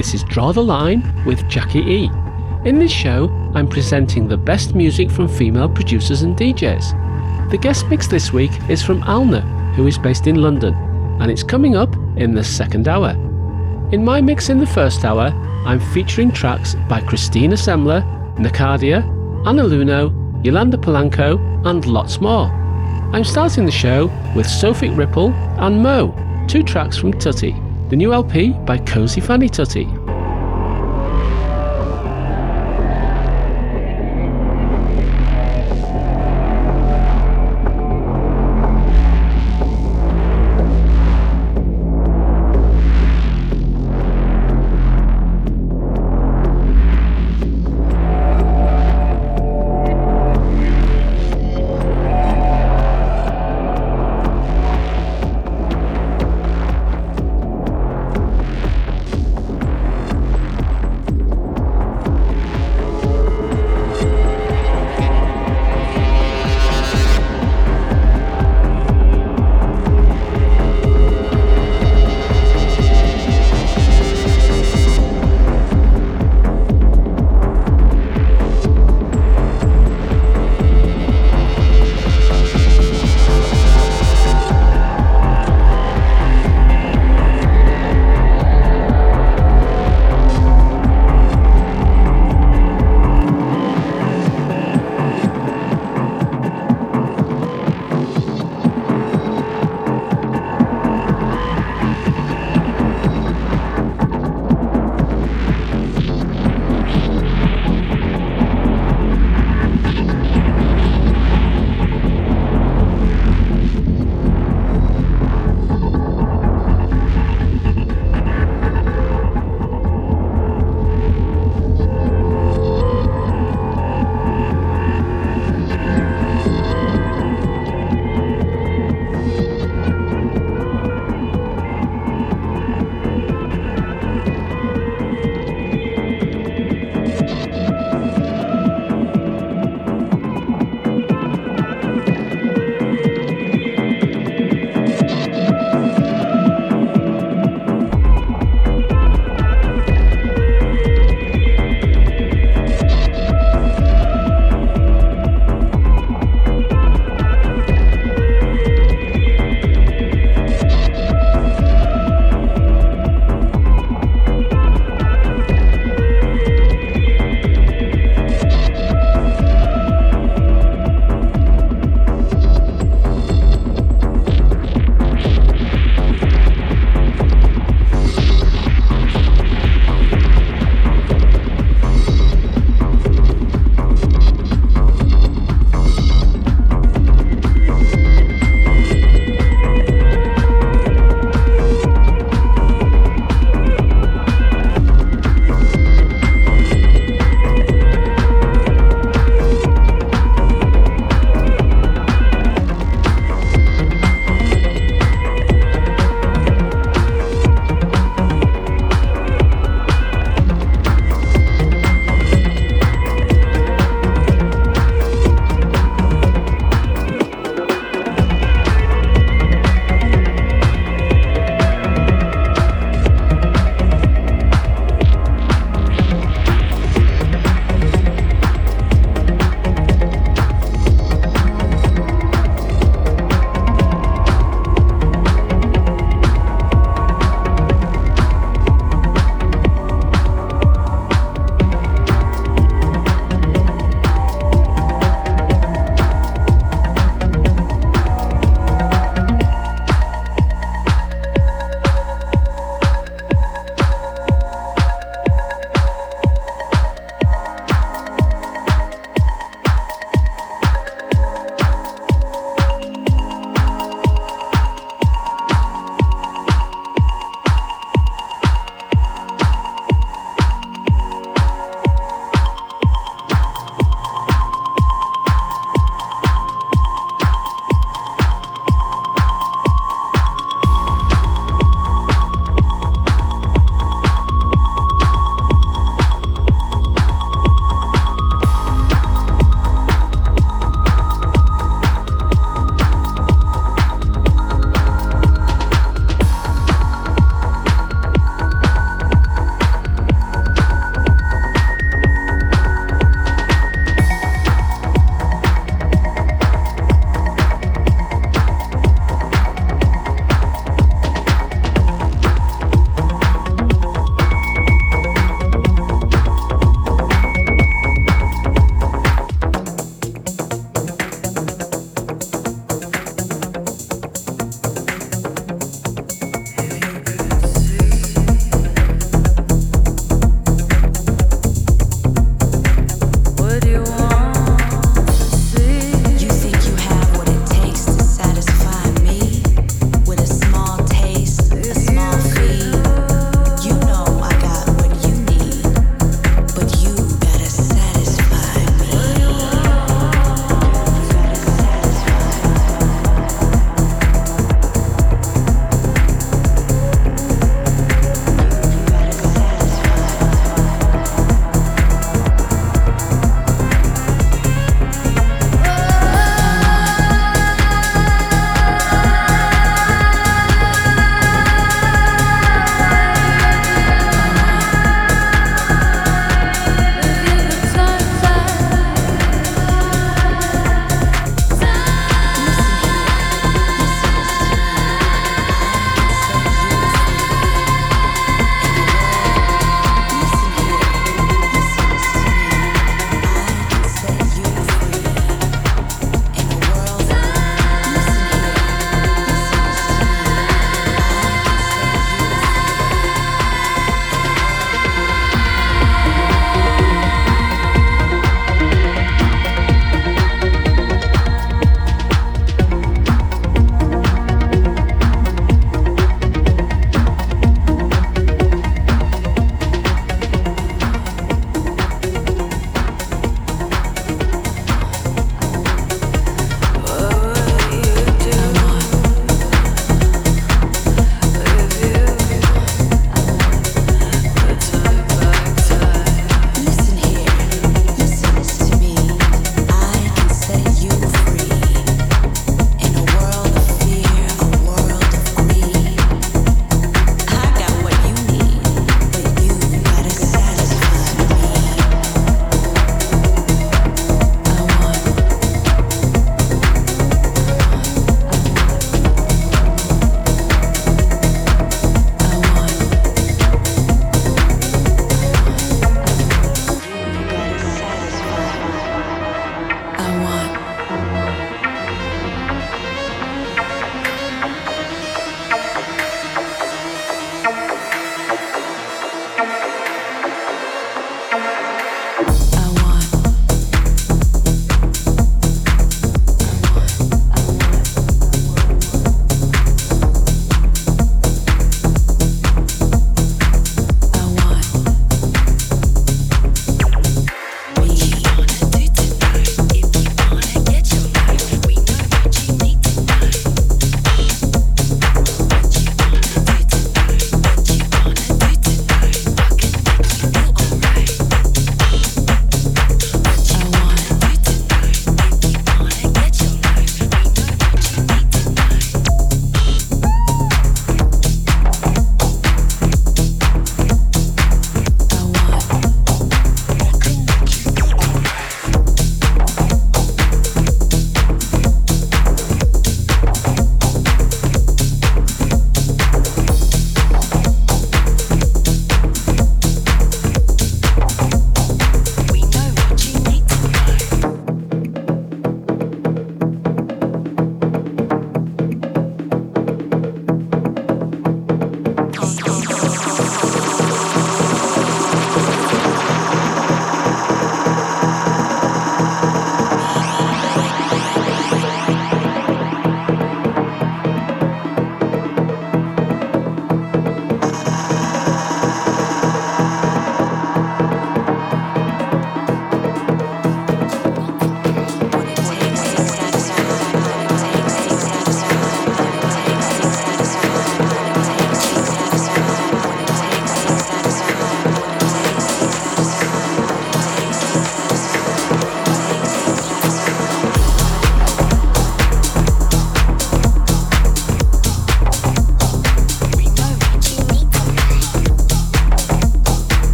Hi, this is Draw the Line with Jackie E. In this show, I'm presenting the best music from female producers and DJs. The guest mix this week is from Alna, who is based in London, and it's coming up in the second hour. In my mix in the first hour, I'm featuring tracks by Christina Semler, Nakadia, Anna Lunoe, Yolanda Polanco, and lots more. I'm starting the show with Sophic Ripple and Moe, two tracks from Tutti, the new LP by Cosey Fanni Tutti.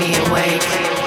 Me awake.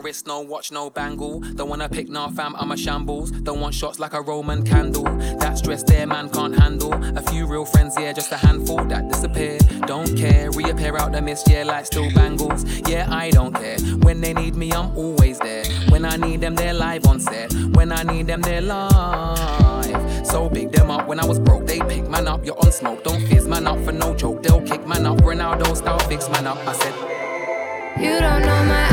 Wrist, no watch, no bangle. Don't wanna pick nah fam, I'm a shambles. Don't want shots like a Roman candle. That stress there, man can't handle. A few real friends, yeah, just a handful that disappear. Don't care, reappear out the mist, yeah, like still bangles. Yeah, I don't care. When they need me, I'm always there. When I need them, they're live on set. When I need them, they're live. So big them up when I was broke, they pick man up. You're on smoke, don't fizz man up for no joke. They'll kick man up, Ronaldo style fix man up. I said. You don't know my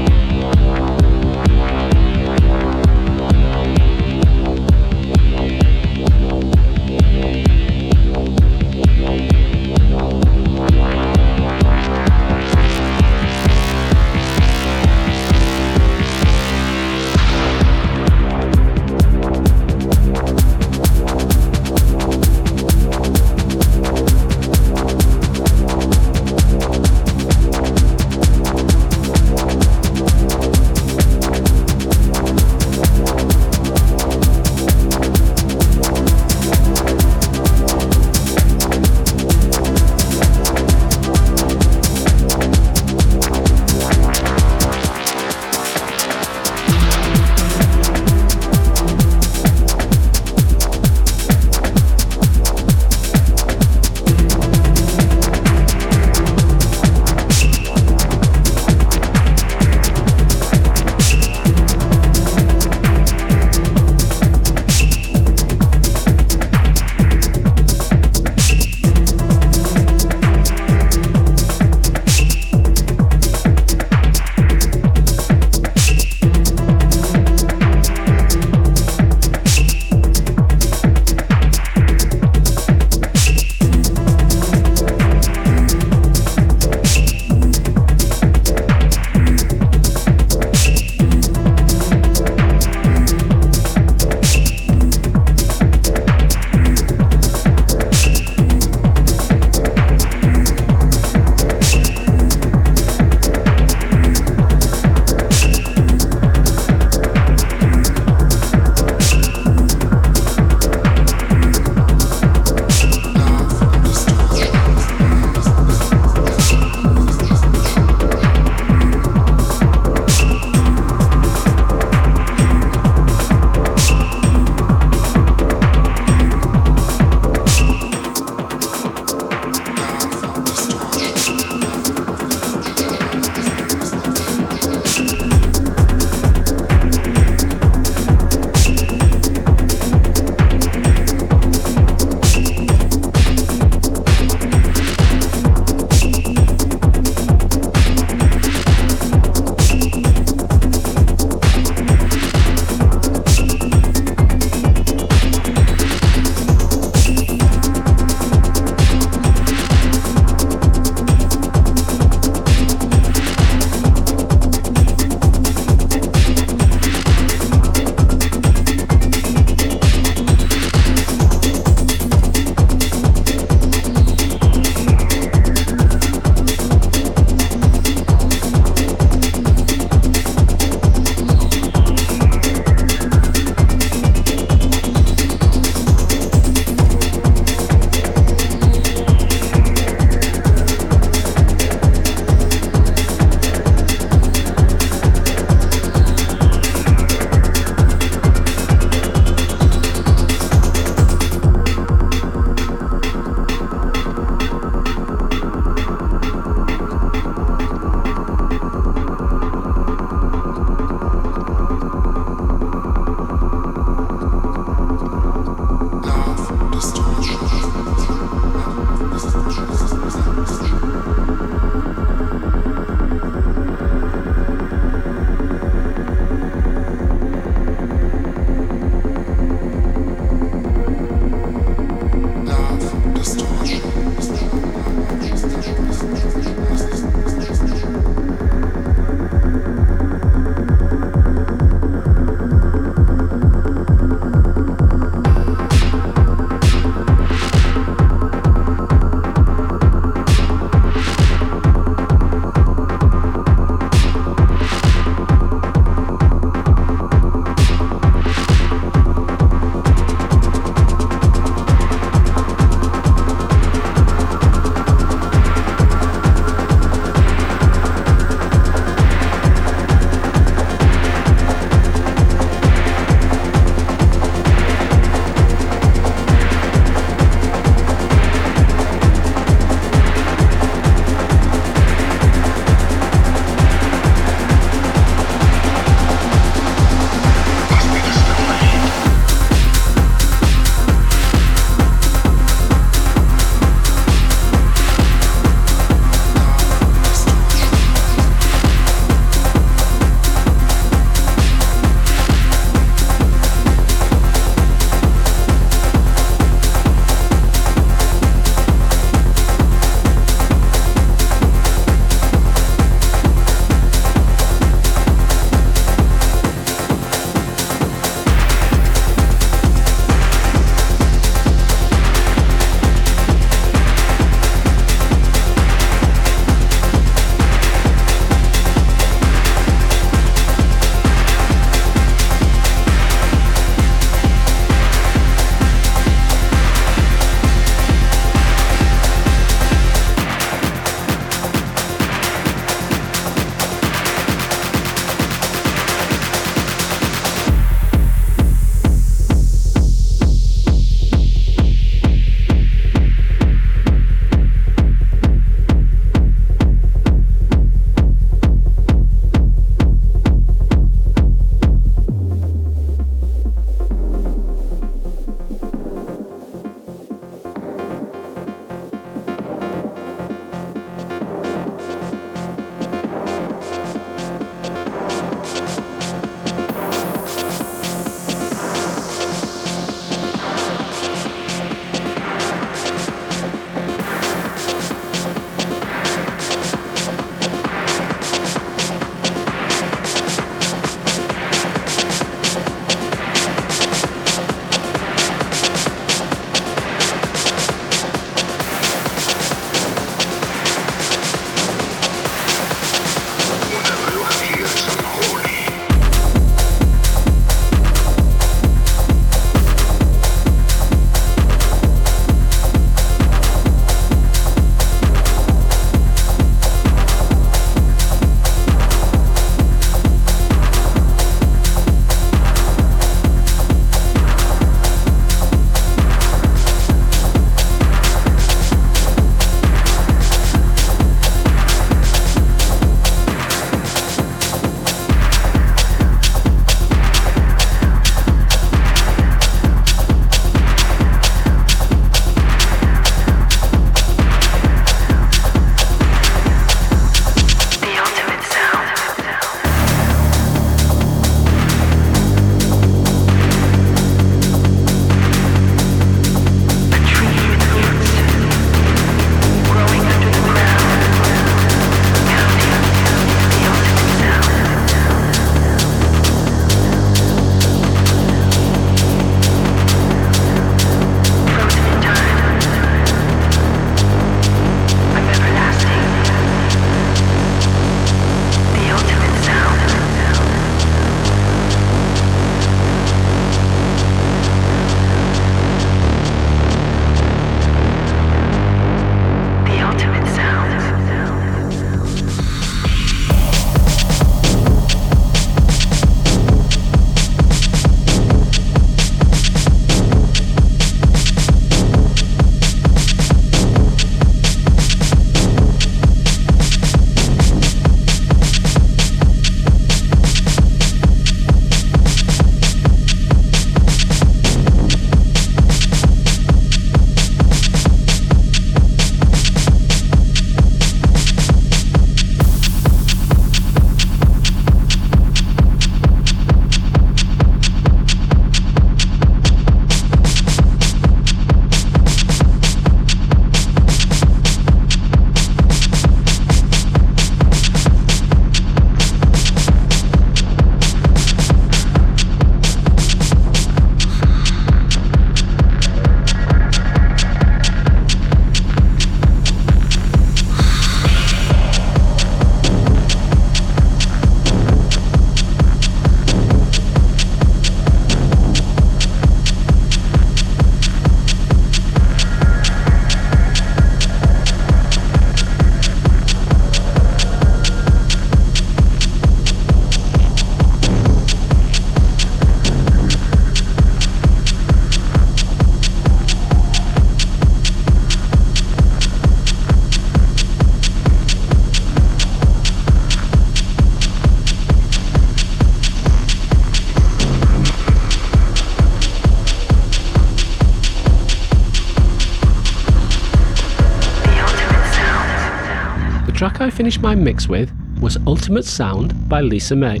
finished my mix with was Ultimate Sound by Lisa May.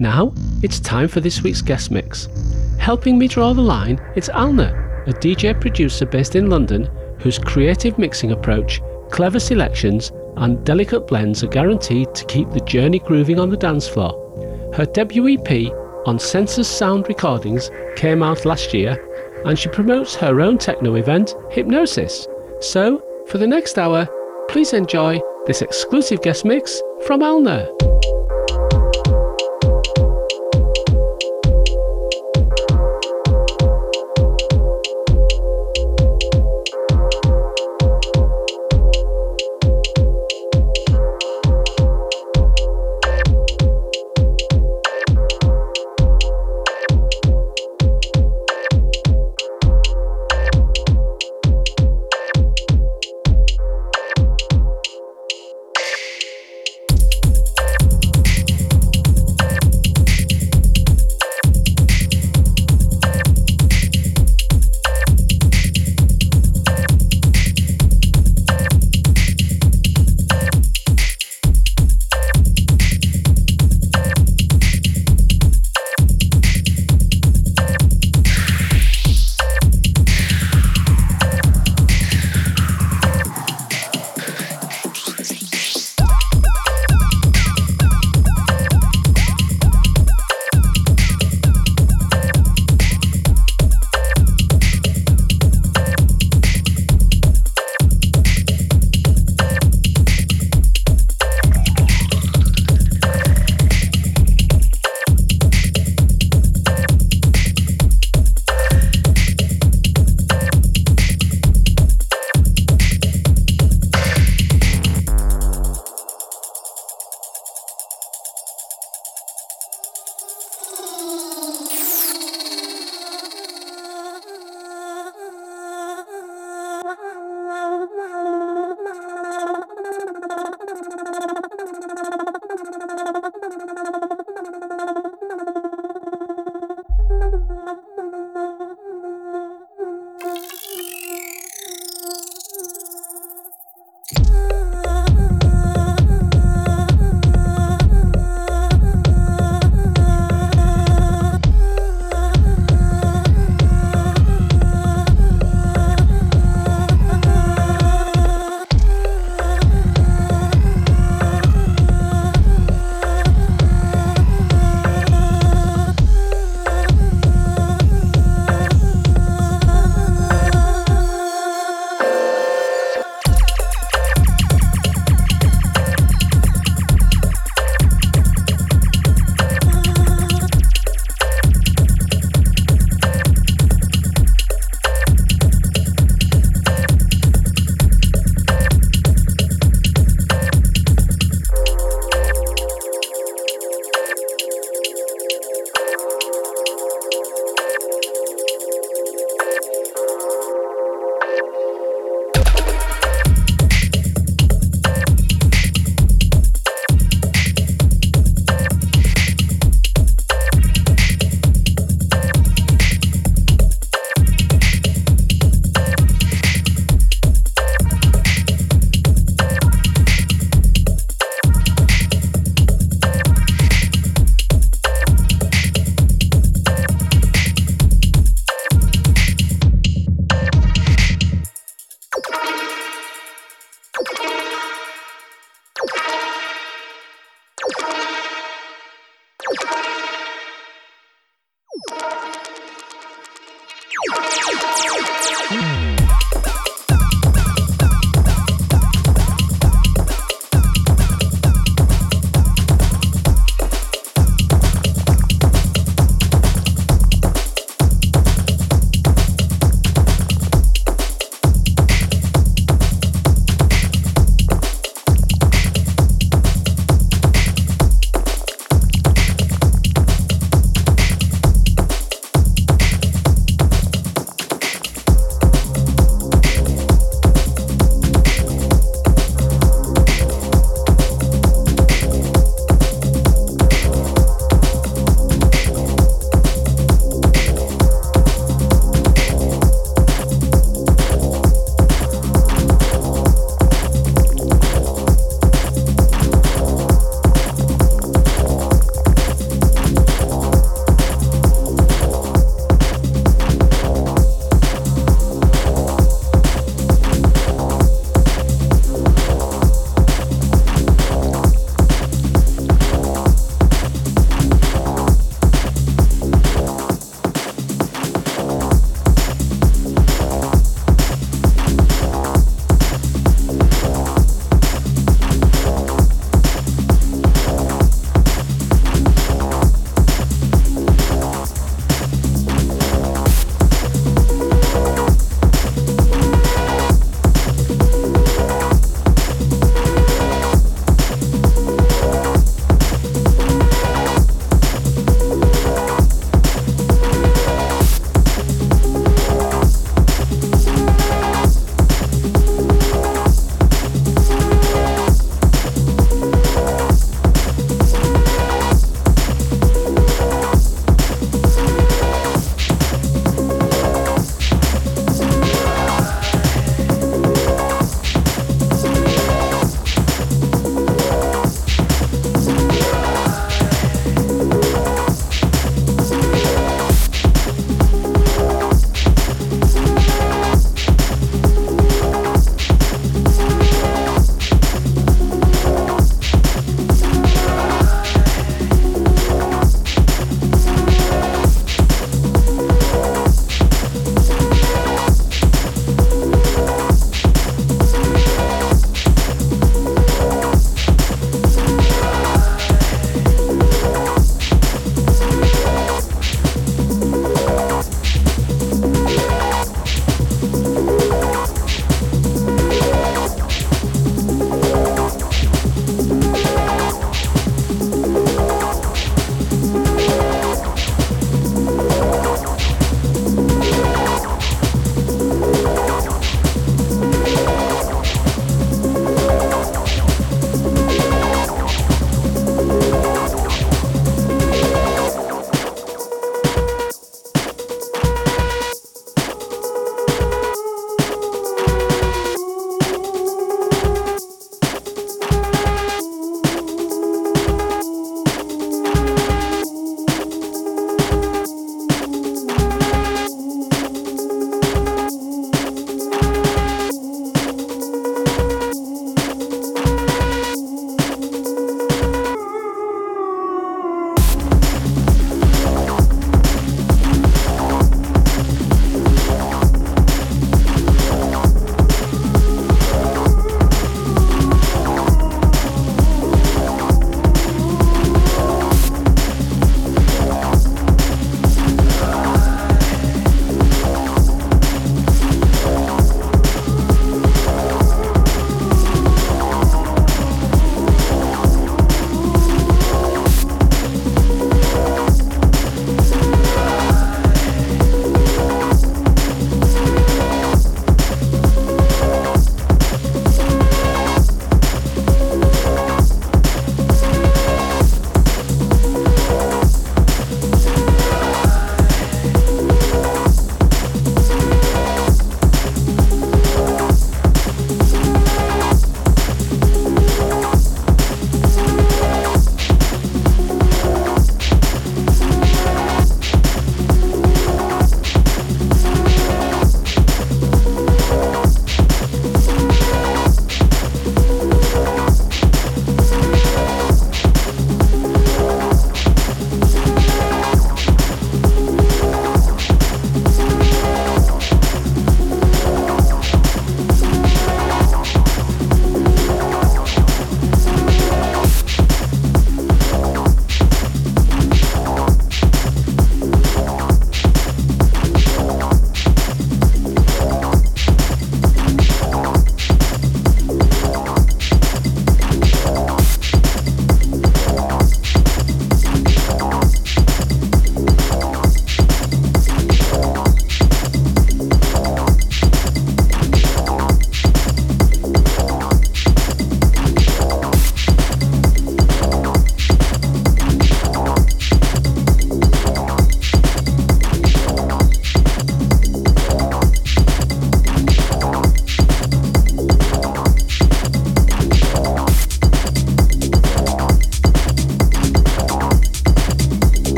Now, it's time for this week's guest mix. Helping me draw the line, it's Alna, a DJ producer based in London whose creative mixing approach, clever selections, and delicate blends are guaranteed to keep the journey grooving on the dance floor. Her debut EP on Census Sound Recordings came out last year, and she promotes her own techno event, Hypnosis. So, for the next hour, please enjoy this exclusive guest mix from Alna.